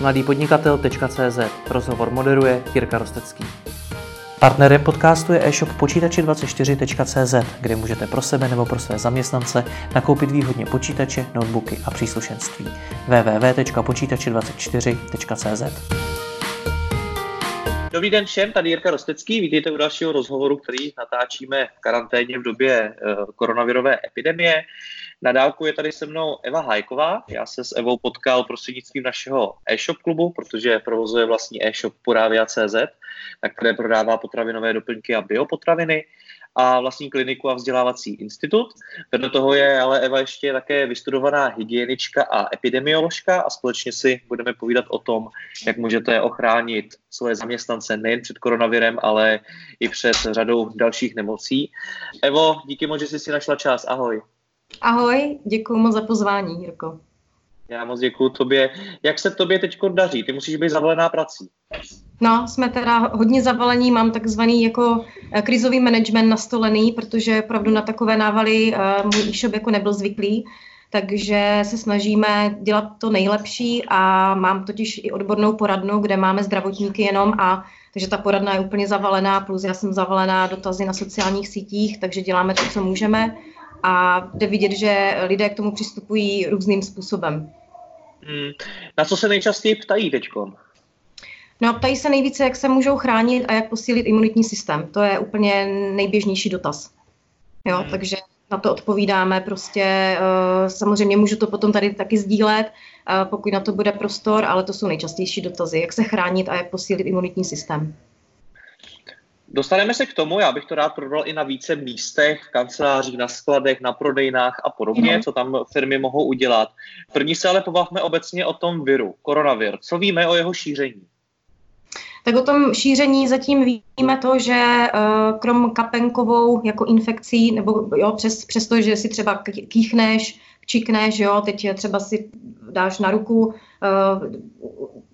mladýpodnikatel.cz Rozhovor moderuje Jirka Rostecký. Partnerem podcastu je e-shop počítači24.cz, kde můžete pro sebe nebo pro své zaměstnance nakoupit výhodně počítače, notebooky a příslušenství. www.počítači24.cz Dobrý den všem, tady Jirka Rostecký, vítejte u dalšího rozhovoru, který natáčíme v karanténě v době uh, koronavirové epidemie. Na dálku je tady se mnou Eva Hajková. Já se s Evou potkal prostřednictvím našeho e-shop klubu, protože provozuje vlastní e-shop Puravia.cz, na které prodává potravinové doplňky a biopotraviny a vlastní kliniku a vzdělávací institut. Vedle toho je ale Eva ještě také vystudovaná hygienička a epidemioložka a společně si budeme povídat o tom, jak můžete ochránit svoje zaměstnance nejen před koronavirem, ale i před řadou dalších nemocí. Evo, díky moc, že jsi si našla čas. Ahoj. Ahoj, děkuji moc za pozvání, Jirko. Já moc děkuji tobě. Jak se tobě teď daří? Ty musíš být zavalená prací. No, jsme teda hodně zavalení, mám takzvaný jako eh, krizový management nastolený, protože opravdu na takové návaly uh, můj e-shop jako nebyl zvyklý, takže se snažíme dělat to nejlepší a mám totiž i odbornou poradnu, kde máme zdravotníky jenom a takže ta poradna je úplně zavalená, plus já jsem zavalená dotazy na sociálních sítích, takže děláme to, co můžeme a jde vidět, že lidé k tomu přistupují různým způsobem. Hmm. Na co se nejčastěji ptají teďko? No, ptají se nejvíce, jak se můžou chránit a jak posílit imunitní systém. To je úplně nejběžnější dotaz. Jo, hmm. takže na to odpovídáme prostě. Uh, samozřejmě můžu to potom tady taky sdílet, uh, pokud na to bude prostor, ale to jsou nejčastější dotazy, jak se chránit a jak posílit imunitní systém. Dostaneme se k tomu, já bych to rád prodal i na více místech, v kancelářích, na skladech, na prodejnách a podobně, mm. co tam firmy mohou udělat. První se ale pobavme obecně o tom viru, koronavir. Co víme o jeho šíření? Tak o tom šíření zatím víme to, že uh, krom kapenkovou jako infekcí, nebo jo, přes, přes to, že si třeba kýchneš, čikneš, jo, teď třeba si dáš na ruku uh,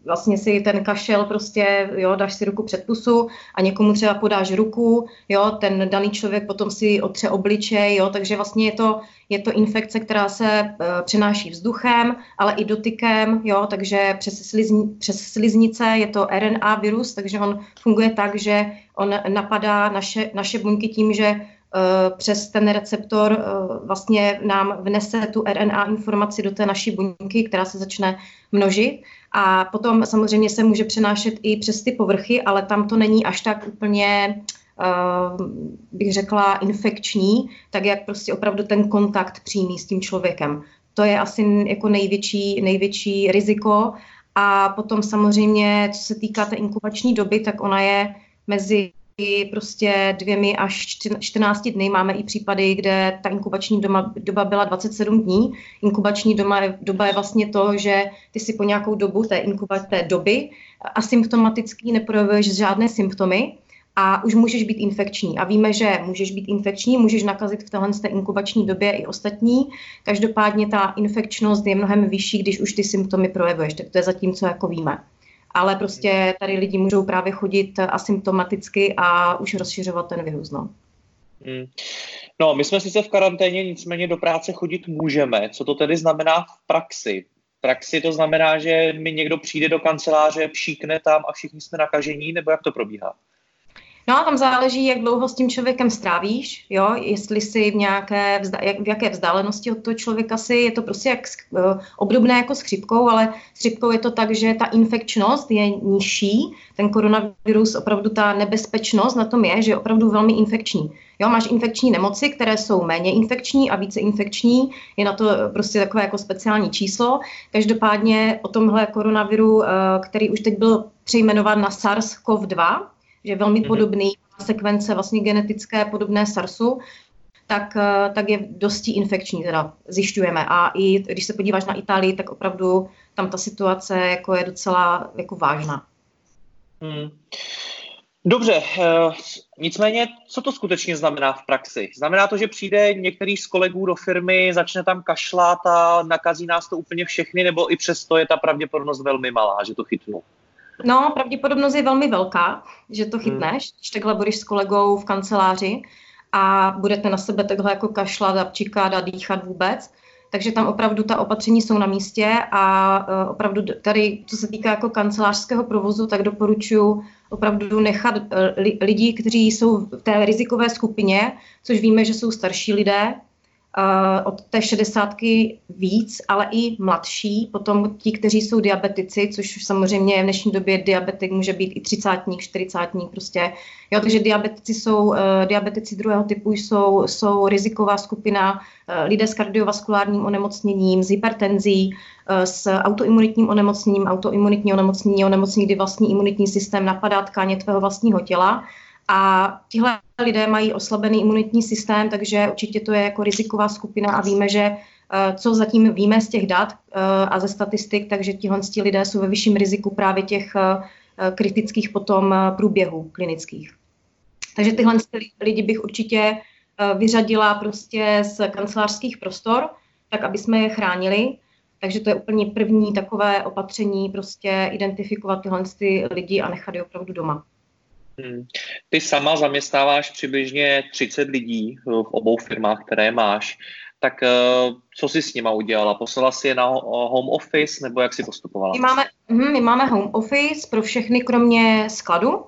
vlastně si ten kašel prostě, jo, dáš si ruku před pusu a někomu třeba podáš ruku, jo, ten daný člověk potom si otře obličej, jo, takže vlastně je to, je to infekce, která se uh, přenáší vzduchem, ale i dotykem, jo, takže přes, slizni, přes sliznice je to RNA virus, takže on funguje tak, že on napadá naše, naše buňky tím, že přes ten receptor eh, vlastně nám vnese tu RNA informaci do té naší buňky, která se začne množit. A potom samozřejmě se může přenášet i přes ty povrchy, ale tam to není až tak úplně Uh, bych řekla, infekční, tak jak prostě opravdu ten kontakt přímý s tím člověkem. To je asi jako největší, největší riziko. A potom samozřejmě, co se týká té inkubační doby, tak ona je mezi prostě dvěmi až 14 dny. Máme i případy, kde ta inkubační doba, doba byla 27 dní. Inkubační doba je, doba je vlastně to, že ty si po nějakou dobu té inkubační doby asymptomaticky neprojevuješ žádné symptomy a už můžeš být infekční. A víme, že můžeš být infekční, můžeš nakazit v téhle té inkubační době i ostatní. Každopádně ta infekčnost je mnohem vyšší, když už ty symptomy projevuješ. Tak to je zatím, co jako víme ale prostě tady lidi můžou právě chodit asymptomaticky a už rozšiřovat ten virus. No. Hmm. No, my jsme sice v karanténě, nicméně do práce chodit můžeme. Co to tedy znamená v praxi? V praxi to znamená, že mi někdo přijde do kanceláře, pšíkne tam a všichni jsme nakažení, nebo jak to probíhá? No a tam záleží, jak dlouho s tím člověkem strávíš, jo, jestli si v nějaké, vzda, jak, v jaké vzdálenosti od toho člověka si, je to prostě jak, uh, obdobné jako s chřipkou, ale s chřipkou je to tak, že ta infekčnost je nižší, ten koronavirus, opravdu ta nebezpečnost na tom je, že je opravdu velmi infekční. Jo, máš infekční nemoci, které jsou méně infekční a více infekční, je na to prostě takové jako speciální číslo. Každopádně o tomhle koronaviru, uh, který už teď byl přejmenován na SARS-CoV-2, že je velmi mm-hmm. podobný sekvence vlastně genetické podobné SARSu, tak, eh, tak je dosti infekční, teda zjišťujeme. A i když se podíváš na Itálii, tak opravdu tam ta situace jako je docela jako vážná. Hmm. Dobře, uh, nicméně, co to skutečně znamená v praxi? Znamená to, že přijde některý z kolegů do firmy, začne tam kašlat a nakazí nás to úplně všechny, nebo i přesto je ta pravděpodobnost velmi malá, že to chytnu? No, pravděpodobnost je velmi velká, že to hmm. chytneš, hmm. když takhle budeš s kolegou v kanceláři a budete na sebe takhle jako kašlat a pčíkat a dýchat vůbec, takže tam opravdu ta opatření jsou na místě a uh, opravdu tady, co se týká jako kancelářského provozu, tak doporučuji opravdu nechat uh, lidi, kteří jsou v té rizikové skupině, což víme, že jsou starší lidé, od té šedesátky víc, ale i mladší, potom ti, kteří jsou diabetici, což samozřejmě v dnešní době diabetik může být i třicátník, čtyřicátník prostě. Jo, takže diabetici jsou, uh, diabetici druhého typu jsou, jsou riziková skupina, uh, lidé s kardiovaskulárním onemocněním, s hypertenzí, s autoimunitním onemocněním, autoimunitní onemocnění, onemocnění, kdy vlastní imunitní systém napadá tkáně tvého vlastního těla a tihle lidé mají oslabený imunitní systém, takže určitě to je jako riziková skupina a víme, že eh, co zatím víme z těch dat eh, a ze statistik, takže tihle lidé jsou ve vyšším riziku právě těch eh, kritických potom průběhů klinických. Takže tyhle lidi bych určitě vyřadila prostě z kancelářských prostor, tak aby jsme je chránili. Takže to je úplně první takové opatření, prostě identifikovat tyhle lidi a nechat je opravdu doma. Hmm. Ty sama zaměstnáváš přibližně 30 lidí v obou firmách, které máš. Tak eh, co jsi s nima udělala? Poslala jsi je na home office nebo jak jsi postupovala? My máme, hm, my máme home office pro všechny, kromě skladu.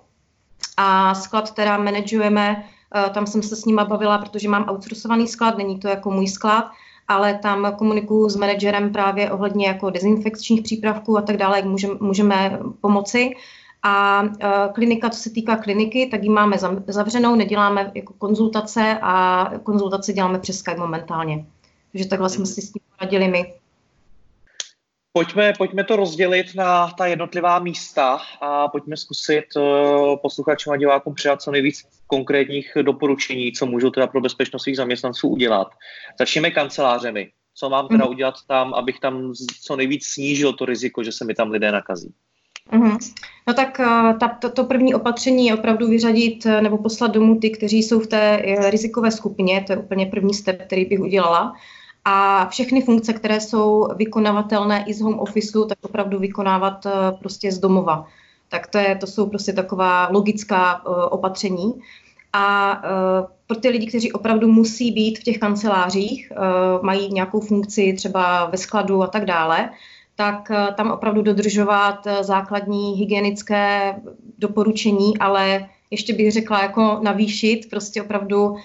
A sklad teda manažujeme, eh, tam jsem se s nima bavila, protože mám outsourcovaný sklad, není to jako můj sklad, ale tam komunikuju s manažerem právě ohledně jako dezinfekčních přípravků a tak dále, jak můžeme, můžeme pomoci. A uh, klinika, co se týká kliniky, tak ji máme zavřenou, neděláme jako konzultace a konzultace děláme přes Skype momentálně. Takže takhle jsme si s tím poradili my. Pojďme, pojďme to rozdělit na ta jednotlivá místa a pojďme zkusit uh, posluchačům a divákům přidat co nejvíc konkrétních doporučení, co můžou teda pro bezpečnost svých zaměstnanců udělat. Začněme kancelářemi. Co mám teda mhm. udělat tam, abych tam co nejvíc snížil to riziko, že se mi tam lidé nakazí? Mm-hmm. No tak eh, ta, to, to první opatření je opravdu vyřadit eh, nebo poslat domů ty, kteří jsou v té eh, rizikové skupině, to je úplně první step, který bych udělala. A všechny funkce, které jsou vykonavatelné i z home officeu, tak opravdu vykonávat prostě z domova. Tak to, je, to jsou prostě taková logická uh, opatření. A uh, pro ty lidi, kteří opravdu musí být v těch kancelářích, uh, mají nějakou funkci třeba ve skladu a tak dále, tak eh, tam opravdu dodržovat eh, základní hygienické doporučení, ale ještě bych řekla jako navýšit, prostě opravdu uh,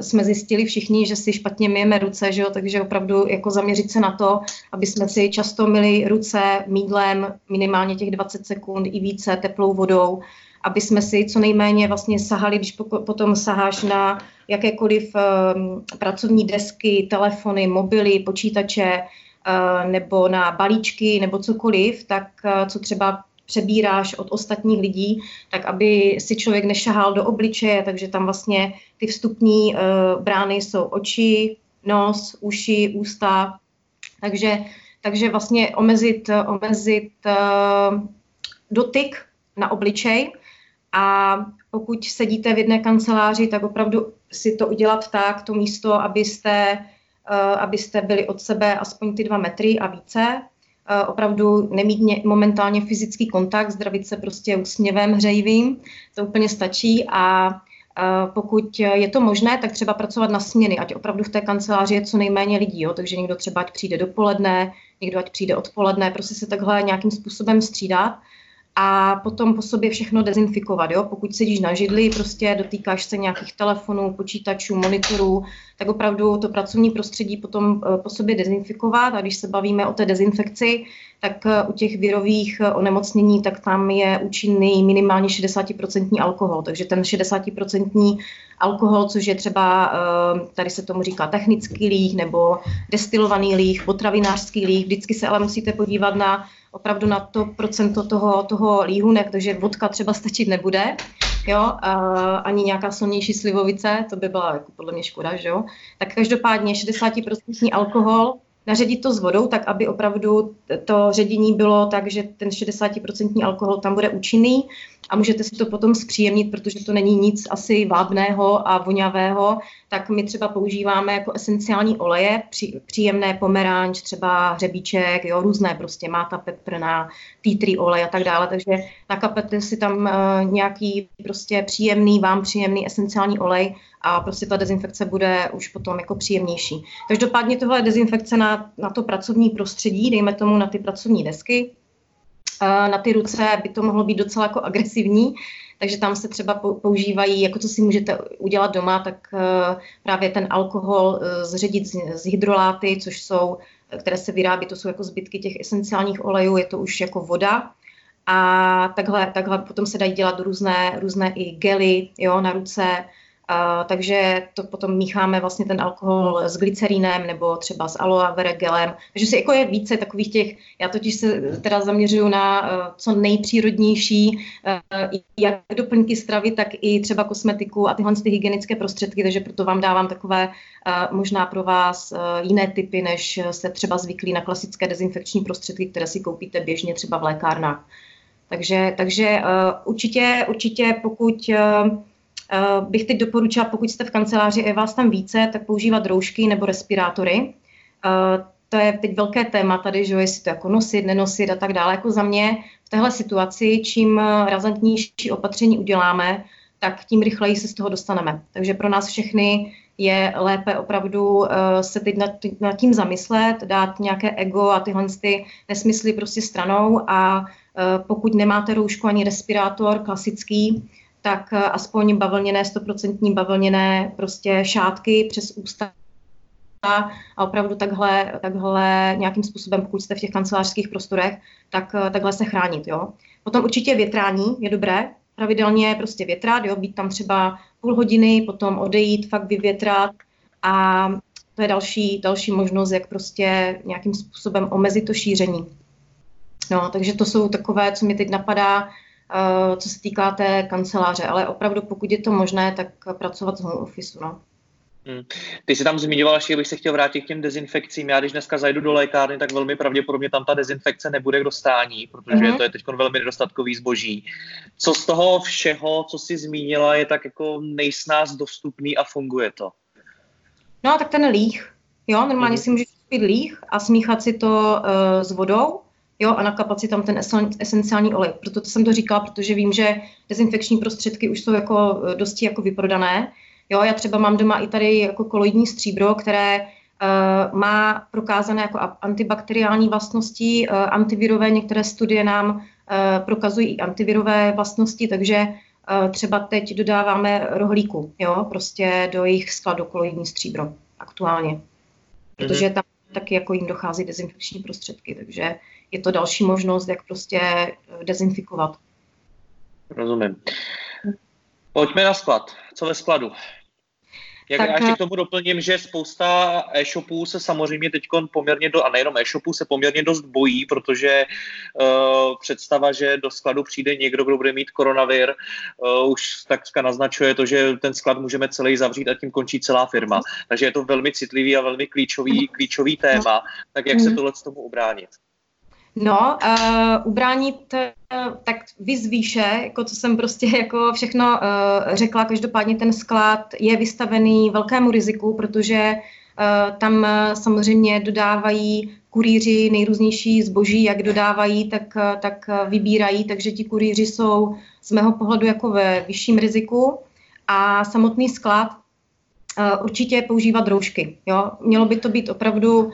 jsme zjistili všichni, že si špatně myjeme ruce, že jo? takže opravdu jako zaměřit se na to, aby jsme si často myli ruce mídlem minimálně těch 20 sekund i více teplou vodou, aby jsme si co nejméně vlastně sahali, když potom saháš na jakékoliv um, pracovní desky, telefony, mobily, počítače, nebo na balíčky nebo cokoliv, tak eh, co třeba přebíráš od ostatních lidí, tak aby si člověk nešahal do obličeje, takže tam vlastně ty vstupní uh, brány jsou oči, nos, uši, ústa, takže, takže vlastně omezit, omezit dotyk na obličej. A pokud sedíte v jedné kanceláři, tak opravdu si to udělat tak, to místo, abyste Eh, abyste byli od sebe aspoň ty dva metry a více. Eh, opravdu nemít momentálně fyzický kontakt, zdravit se prostě úsměvem hřejivým, to úplně stačí a eh, pokud je to možné, tak třeba pracovat na směny, ať opravdu v té kanceláři je co nejméně lidí, jo? takže někdo třeba ať přijde dopoledne, někdo ať přijde odpoledne, prostě se takhle nějakým způsobem střídat a potom po sobě všechno dezinfikovat. Jo? Pokud sedíš na židli, prostě dotýkáš se nějakých telefonů, počítačů, monitorů, tak opravdu to pracovní prostředí potom eh, po sobě dezinfikovat. A když se bavíme o té dezinfekci, tak eh, u těch virových eh, onemocnění, tak tam je účinný minimálně 60% alkohol. Takže ten 60% alkohol, což je třeba, tady se tomu říká technický líh nebo destilovaný líh, potravinářský líh, vždycky se ale musíte podívat na opravdu na to procento toho, toho líhu, ne, takže vodka třeba stačit nebude, jo, a ani nějaká silnější slivovice, to by byla jako podle mě škoda, že jo. Tak každopádně 60% alkohol, naředit to s vodou, tak aby opravdu to ředění bylo tak, že ten 60% alkohol tam bude účinný a můžete si to potom zpříjemnit, protože to není nic asi vábného a vonavého, tak my třeba používáme jako esenciální oleje, pří, příjemné pomeranč, třeba hřebíček, jo, různé prostě, máta peprná, tea olej a tak dále, takže nakapete si tam uh, nějaký prostě příjemný, vám příjemný esenciální olej a prostě ta dezinfekce bude už potom jako příjemnější. Každopádně tohle je dezinfekce na, na to pracovní prostředí, dejme tomu na ty pracovní desky, na ty ruce by to mohlo být docela jako agresivní, takže tam se třeba používají, jako co si můžete udělat doma, tak eh, právě ten alkohol eh, zředit z hydroláty, což jsou, které se vyrábí, to jsou jako zbytky těch esenciálních olejů, je to už jako voda. A takhle, takhle potom se dají dělat různé, různé i gely jo, na ruce, a, takže to potom mícháme vlastně ten alkohol s glycerínem nebo třeba s aloe vera gelem. Takže si jako je více takových těch, já totiž se teda zaměřuju na uh, co nejpřírodnější, uh, jak doplňky stravy, tak i třeba kosmetiku a tyhle ty hygienické prostředky, takže proto vám dávám takové uh, možná pro vás uh, jiné typy, než jste třeba zvyklí na klasické dezinfekční prostředky, které si koupíte běžně třeba v lékárnách. Takže, takže uh, určitě, určitě pokud Uh, bych teď doporučila, pokud jste v kanceláři a je vás tam více, tak používat roušky nebo respirátory. Uh, to je teď velké téma tady, že jestli to jako nosit, nenosit a tak dále. Jako za mě v téhle situaci, čím razantnější opatření uděláme, tak tím rychleji se z toho dostaneme. Takže pro nás všechny je lépe opravdu uh, se teď nad, nad tím zamyslet, dát nějaké ego a tyhle ty nesmysly prostě stranou a uh, pokud nemáte roušku ani respirátor klasický, tak eh, aspoň bavlněné, stoprocentní bavlněné prostě šátky přes ústa a opravdu takhle, takhle nějakým způsobem, pokud jste v těch kancelářských prostorech, tak eh, takhle se chránit. Jo. Potom určitě větrání je dobré, pravidelně prostě větrat, jo, být tam třeba půl hodiny, potom odejít, fakt vyvětrat a to je další, další možnost, jak prostě nějakým způsobem omezit to šíření. No, takže to jsou takové, co mi teď napadá, co se týká té kanceláře, ale opravdu pokud je to možné, tak pracovat z home office. No. Hmm. Ty jsi tam zmiňoval, že bych se chtěl vrátit k těm dezinfekcím. Já když dneska zajdu do lékárny, tak velmi pravděpodobně tam ta dezinfekce nebude k dostání, protože uh-huh. to je teď velmi nedostatkový zboží. Co z toho všeho, co jsi zmínila, je tak jako nejsnáz dostupný a funguje to? No, tak ten líh. Jo, normálně uh-huh. si můžeš pít líh a smíchat si to uh, s vodou jo, a nakapat si tam ten esenciální olej. Proto to jsem to říkala, protože vím, že dezinfekční prostředky už jsou jako eh, dosti jako vyprodané. Jo, já třeba mám doma i tady jako koloidní stříbro, které uh, má prokázané jako antibakteriální vlastnosti, uh, antivirové, některé studie nám uh, prokazují i antivirové vlastnosti, takže uh, třeba teď dodáváme rohlíku, jo, prostě do jejich skladu koloidní stříbro aktuálně. Protože mhm. tam taky jako jim dochází dezinfekční prostředky, takže je to další možnost, jak prostě eh, dezinfikovat. Rozumím. Pojďme na sklad. Co ve skladu? Jak tak, já ještě k tomu doplním, že spousta e-shopů se samozřejmě teď poměrně, do, a nejenom e-shopů, se poměrně dost bojí, protože uh, představa, že do skladu přijde někdo, kdo bude mít koronavir, uh, už takřka naznačuje to, že ten sklad můžeme celý zavřít a tím končí celá firma. Takže je to velmi citlivý a velmi klíčový, klíčový téma. Tak jak se mhm. tohle z tomu ubránit? No, uh, ubránit, uh, tak vyzvýše, jako co jsem prostě jako všechno uh, řekla, každopádně ten sklad je vystavený velkému riziku, protože uh, tam uh, samozřejmě dodávají kurýři nejrůznější zboží, jak dodávají, tak, uh, tak vybírají, takže ti kurýři jsou z mého pohledu jako ve vyšším riziku a samotný sklad uh, určitě používat roušky. Jo? Mělo by to být opravdu uh,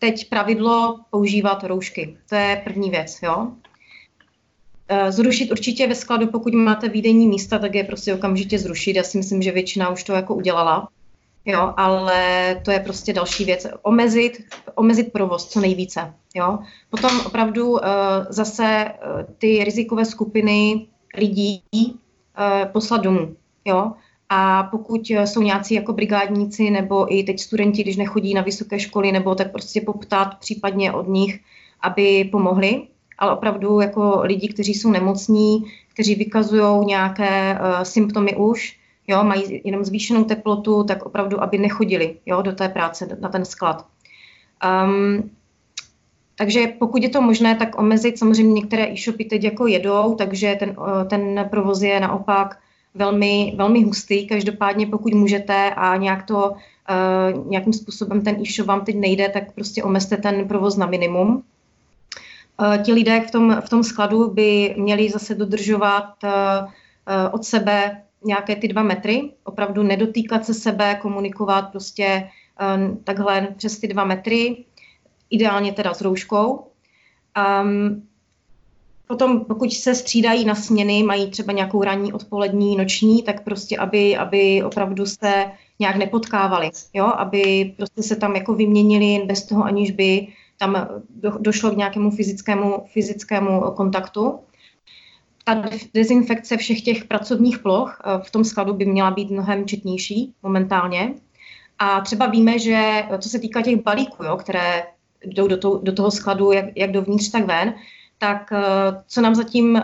teď pravidlo používat roušky. To je první věc, jo. E, zrušit určitě ve skladu, pokud máte výdejní místa, tak je prostě okamžitě zrušit. Já si myslím, že většina už to jako udělala. Jo, ale to je prostě další věc. Omezit, omezit provoz co nejvíce. Jo. Potom opravdu uh, zase uh, ty rizikové skupiny lidí uh, poslat domů. Jo. A pokud eh, jsou nějací jako brigádníci nebo i teď studenti, když nechodí na vysoké školy, nebo tak prostě poptat případně od nich, aby pomohli. Ale opravdu jako lidi, kteří jsou nemocní, kteří vykazují nějaké uh, symptomy už, jo, mají jenom zvýšenou teplotu, tak opravdu, aby nechodili jo, do té práce, na ten sklad. Um, takže pokud je to možné, tak omezit samozřejmě některé e-shopy teď jako jedou, takže ten, uh, ten provoz je naopak velmi, velmi hustý. Každopádně pokud můžete a nějak to, uh, nějakým způsobem ten e-shop vám teď nejde, tak prostě omezte ten provoz na minimum. Uh, ti lidé v tom, v tom skladu by měli zase dodržovat uh, od sebe nějaké ty dva metry, opravdu nedotýkat se sebe, komunikovat prostě uh, takhle přes ty dva metry, ideálně teda s rouškou. Um, Potom, pokud se střídají na směny, mají třeba nějakou ranní, odpolední, noční, tak prostě, aby, aby opravdu se nějak nepotkávali, jo? aby prostě se tam jako vyměnili bez toho, aniž by tam do, došlo k nějakému fyzickému, fyzickému kontaktu. Ta dezinfekce všech těch pracovních ploch eh, v tom skladu by měla být mnohem četnější momentálně. A třeba víme, že co se týká těch balíků, jo, které jdou do, to, do toho skladu jak, jak dovnitř, tak ven, tak eh, co nám zatím eh,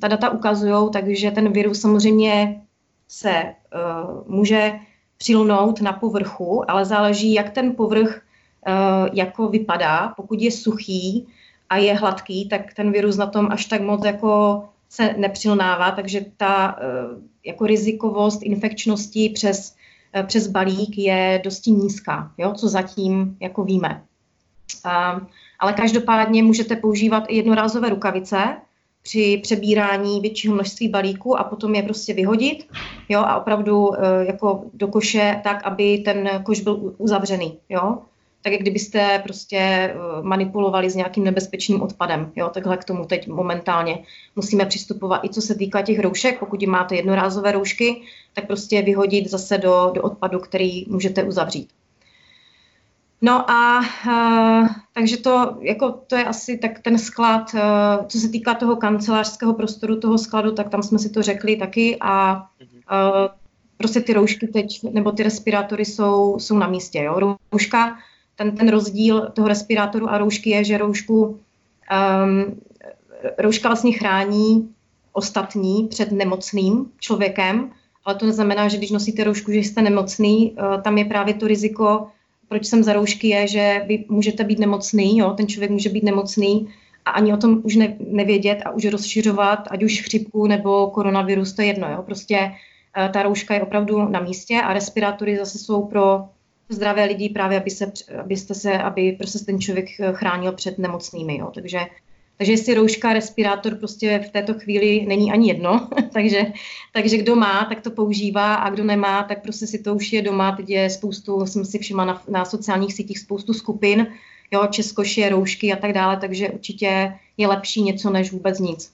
ta data ukazují, takže ten virus samozřejmě se může přilnout na povrchu, ale záleží, jak ten povrch jako vypadá. Pokud je suchý a je hladký, tak ten virus na tom až tak moc jako se nepřilnává, takže ta jako rizikovost infekčnosti přes, přes balík je dosti nízká, jo, co zatím jako víme. Ale každopádně můžete používat i jednorázové rukavice při přebírání většího množství balíků a potom je prostě vyhodit jo, a opravdu e, jako do koše tak, aby ten koš byl uzavřený. Jo tak jak kdybyste prostě e, manipulovali s nějakým nebezpečným odpadem. Jo? Takhle k tomu teď momentálně musíme přistupovat. I co se týká těch roušek, pokud máte jednorázové roušky, tak prostě vyhodit zase do, do odpadu, který můžete uzavřít. No a uh, takže to, jako, to je asi tak ten sklad, uh, co se týká toho kancelářského prostoru, toho skladu, tak tam jsme si to řekli taky a uh, prostě ty roušky teď, nebo ty respirátory jsou, jsou na místě. Jo? Rouška, ten, ten rozdíl toho respirátoru a roušky je, že roušku, um, rouška vlastně chrání ostatní před nemocným člověkem, ale to neznamená, že když nosíte roušku, že jste nemocný, uh, tam je právě to riziko proč jsem za roušky, je, že vy můžete být nemocný, jo, ten člověk může být nemocný a ani o tom už ne, nevědět a už rozšiřovat, ať už chřipku nebo koronavirus, to je jedno, jo, prostě uh, ta rouška je opravdu na místě a respirátory zase jsou pro zdravé lidi právě, aby se, abyste se, aby prostě ten člověk eh, chránil před nemocnými, jo, takže takže jestli rouška, respirátor prostě v této chvíli není ani jedno, takže, takže kdo má, tak to používá a kdo nemá, tak prostě si to už je doma. Teď je spoustu, jsem si všimla na, na sociálních sítích spoustu skupin, jo, Českoši, roušky a tak dále, takže určitě je lepší něco než vůbec nic.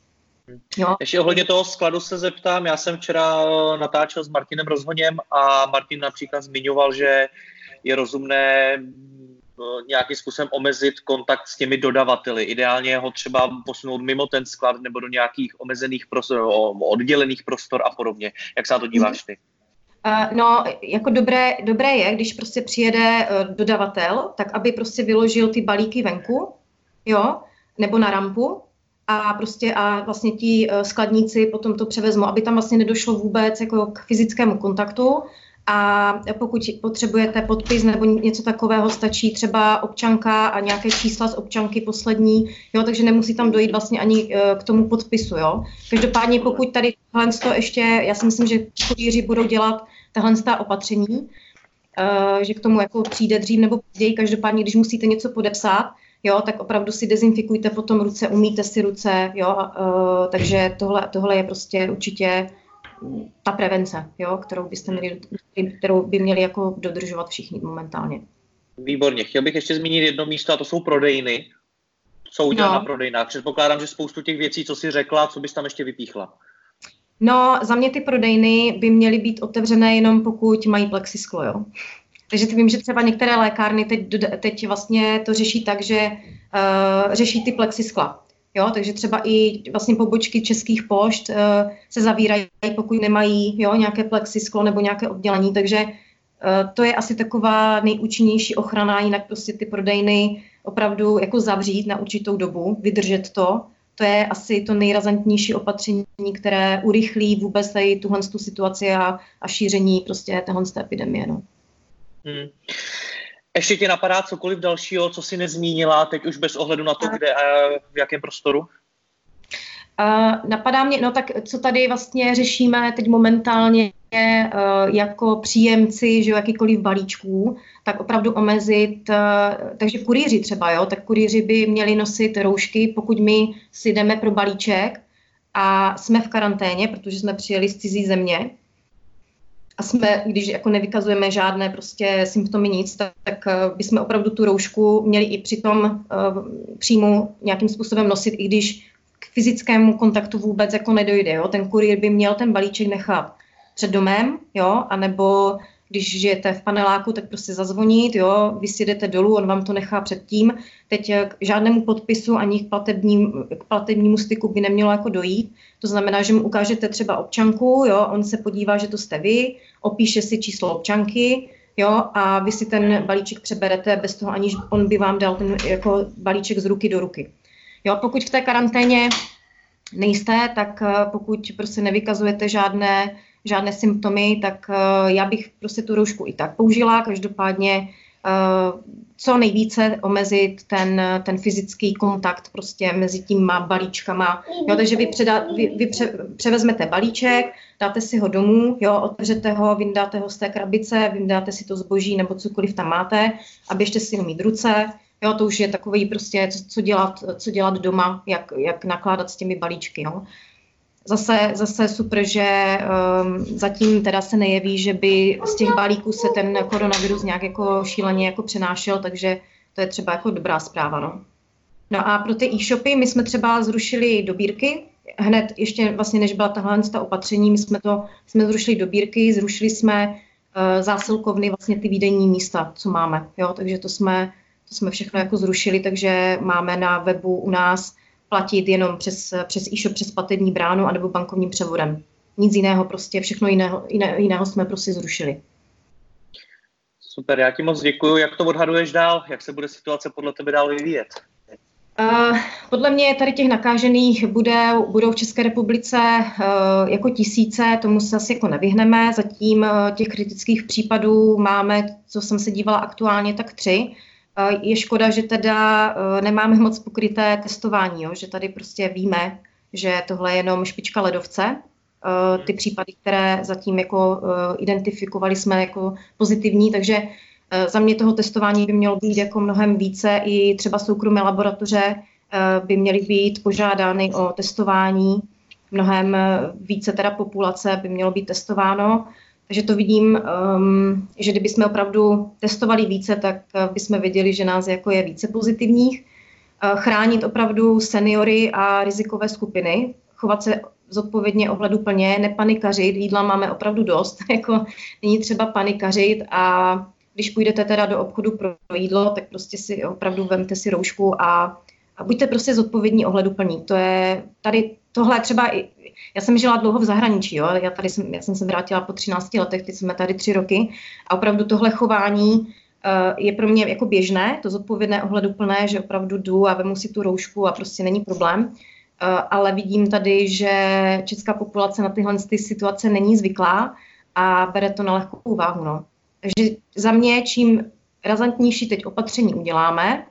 Jo. Ještě ohledně toho skladu se zeptám, já jsem včera natáčel s Martinem Rozhoněm a Martin například zmiňoval, že je rozumné Eh, nějakým způsobem omezit kontakt s těmi dodavateli. Ideálně ho třeba posunout mimo ten sklad nebo do nějakých omezených prostor, oddělených prostor a podobně. Jak se na to díváš ty? Uh, no, jako dobré, dobré je, když prostě přijede uh, dodavatel, tak aby prostě vyložil ty balíky venku, jo, nebo na rampu a prostě a vlastně ti skladníci potom to převezmou, aby tam vlastně nedošlo vůbec jako k fyzickému kontaktu a pokud potřebujete podpis nebo něco takového, stačí třeba občanka a nějaké čísla z občanky poslední, jo, takže nemusí tam dojít vlastně ani eh, k tomu podpisu, jo. Každopádně pokud tady to ještě, já si myslím, že kurýři budou dělat tahle opatření, uh, že k tomu jako přijde dřív nebo později, každopádně, když musíte něco podepsat, jo, tak opravdu si dezinfikujte potom ruce, umíte si ruce, jo, uh, takže tohle, tohle je prostě určitě ta prevence, jo, kterou, byste měli, kterou by měli jako dodržovat všichni momentálně. Výborně. Chtěl bych ještě zmínit jedno místo, a to jsou prodejny. Co udělat no. na prodejnách? Předpokládám, že spoustu těch věcí, co jsi řekla, co bys tam ještě vypíchla? No, za mě ty prodejny by měly být otevřené jenom pokud mají plexisklo, jo. Takže vím, že třeba některé lékárny teď, teď vlastně to řeší tak, že uh, řeší ty plexiskla. Jo, takže třeba i vlastně pobočky českých pošt uh, se zavírají, pokud nemají jo, nějaké plexisklo nebo nějaké oddělení, takže uh, to je asi taková nejúčinnější ochrana, jinak prostě ty prodejny opravdu jako zavřít na určitou dobu, vydržet to. To je asi to nejrazantnější opatření, které urychlí vůbec tady tuhle tu situaci a, a šíření prostě téhle epidemie. No. Hmm. Ještě tě napadá cokoliv dalšího, co si nezmínila, teď už bez ohledu na to, kde a v jakém prostoru? Uh, napadá mě, no tak co tady vlastně řešíme teď momentálně uh, jako příjemci, že jakýkoliv balíčků, tak opravdu omezit, uh, takže kurýři třeba, jo, tak kurýři by měli nosit roušky, pokud my si jdeme pro balíček a jsme v karanténě, protože jsme přijeli z cizí země, a jsme, když jako nevykazujeme žádné prostě symptomy nic, tak, tak bychom opravdu tu roušku měli i při tom uh, příjmu nějakým způsobem nosit, i když k fyzickému kontaktu vůbec jako nedojde. Jo? Ten kurýr by měl ten balíček nechat před domem, jo, anebo když žijete v paneláku, tak prostě zazvonit, jo, vy si jdete dolů, on vám to nechá předtím. Teď k žádnému podpisu ani k platebním, k platebnímu styku by nemělo jako dojít. To znamená, že mu ukážete třeba občanku, jo, on se podívá, že to jste vy, opíše si číslo občanky, jo, a vy si ten balíček přeberete bez toho, aniž on by vám dal ten jako balíček z ruky do ruky. Jo, pokud v té karanténě nejste, tak eh, pokud prostě nevykazujete žádné žádné symptomy, tak uh, já bych prostě tu roušku i tak použila. Každopádně uh, co nejvíce omezit ten, ten fyzický kontakt prostě mezi těma balíčkama. Jo, takže vy, předá, vy, vy pře, převezmete balíček, dáte si ho domů, jo, otevřete ho, vyndáte ho z té krabice, vyndáte si to zboží nebo cokoliv tam máte a běžte si ho mít ruce. Jo, to už je takový prostě, co, co, dělat, co dělat doma, jak, jak nakládat s těmi balíčky. Jo. Zase, zase super, že um, zatím teda se nejeví, že by z těch balíků se ten koronavirus nějak jako šíleně jako přenášel, takže to je třeba jako dobrá zpráva. No, no a pro ty e-shopy my jsme třeba zrušili dobírky, hned ještě vlastně než byla tahle ta opatření, my jsme to jsme zrušili dobírky, zrušili jsme uh, zásilkovny, vlastně ty výdenní místa, co máme, jo, takže to jsme, to jsme všechno jako zrušili, takže máme na webu u nás platit jenom přes, přes e-shop, přes platební bránu anebo bankovním převodem. Nic jiného, prostě všechno jiného, jiné, jiného jsme prostě zrušili. Super, já ti moc děkuji. Jak to odhaduješ dál? Jak se bude situace podle tebe dál vyvíjet? Uh, podle mě tady těch nakážených bude, budou v České republice uh, jako tisíce, tomu se asi jako nevyhneme. Zatím uh, těch kritických případů máme, co jsem se dívala aktuálně, tak tři. Je škoda, že teda e, nemáme moc pokryté testování, jo? že tady prostě víme, že tohle je jenom špička ledovce. E, ty případy, které zatím jako identifikovali jsme jako pozitivní, takže za mě toho testování by mělo být jako mnohem více. I třeba soukromé laboratoře by měly být požádány o testování. Mnohem více teda populace by mělo být testováno. Takže to vidím, um, že kdybychom opravdu testovali více, tak uh, bychom věděli, že nás jako je více pozitivních. Uh, chránit opravdu seniory a rizikové skupiny, chovat se zodpovědně ohleduplně, nepanikařit, jídla máme opravdu dost, jako není třeba panikařit a když půjdete teda do obchodu pro jídlo, tak prostě si opravdu vemte si roušku a, a buďte prostě zodpovědní ohleduplní. To je tady tohle třeba i, já jsem žila dlouho v zahraničí, jo? Já, tady jsem, já jsem se vrátila po 13 letech, teď jsme tady tři roky a opravdu tohle chování uh, je pro mě jako běžné, to zodpovědné ohleduplné, že opravdu jdu a vemu si tu roušku a prostě není problém. Uh, ale vidím tady, že česká populace na tyhle ty situace není zvyklá a bere to na lehkou váhu. No. Takže za mě, čím razantnější teď opatření uděláme,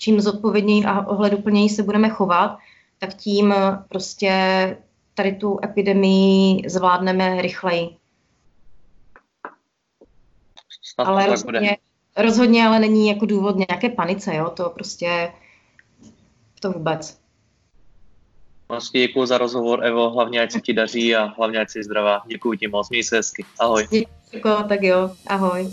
čím zodpovědněji a ohleduplněji se budeme chovat, tak tím prostě tady tu epidemii zvládneme rychleji. Snad ale rozhodně, rozhodně ale není jako důvod nějaké panice, jo, to prostě to vůbec. Moc děkuji za rozhovor, Evo, hlavně ať se ti daří a hlavně ať jsi zdravá. Děkuji ti moc, měj se hezky. Ahoj. Děkuji, tak jo, ahoj.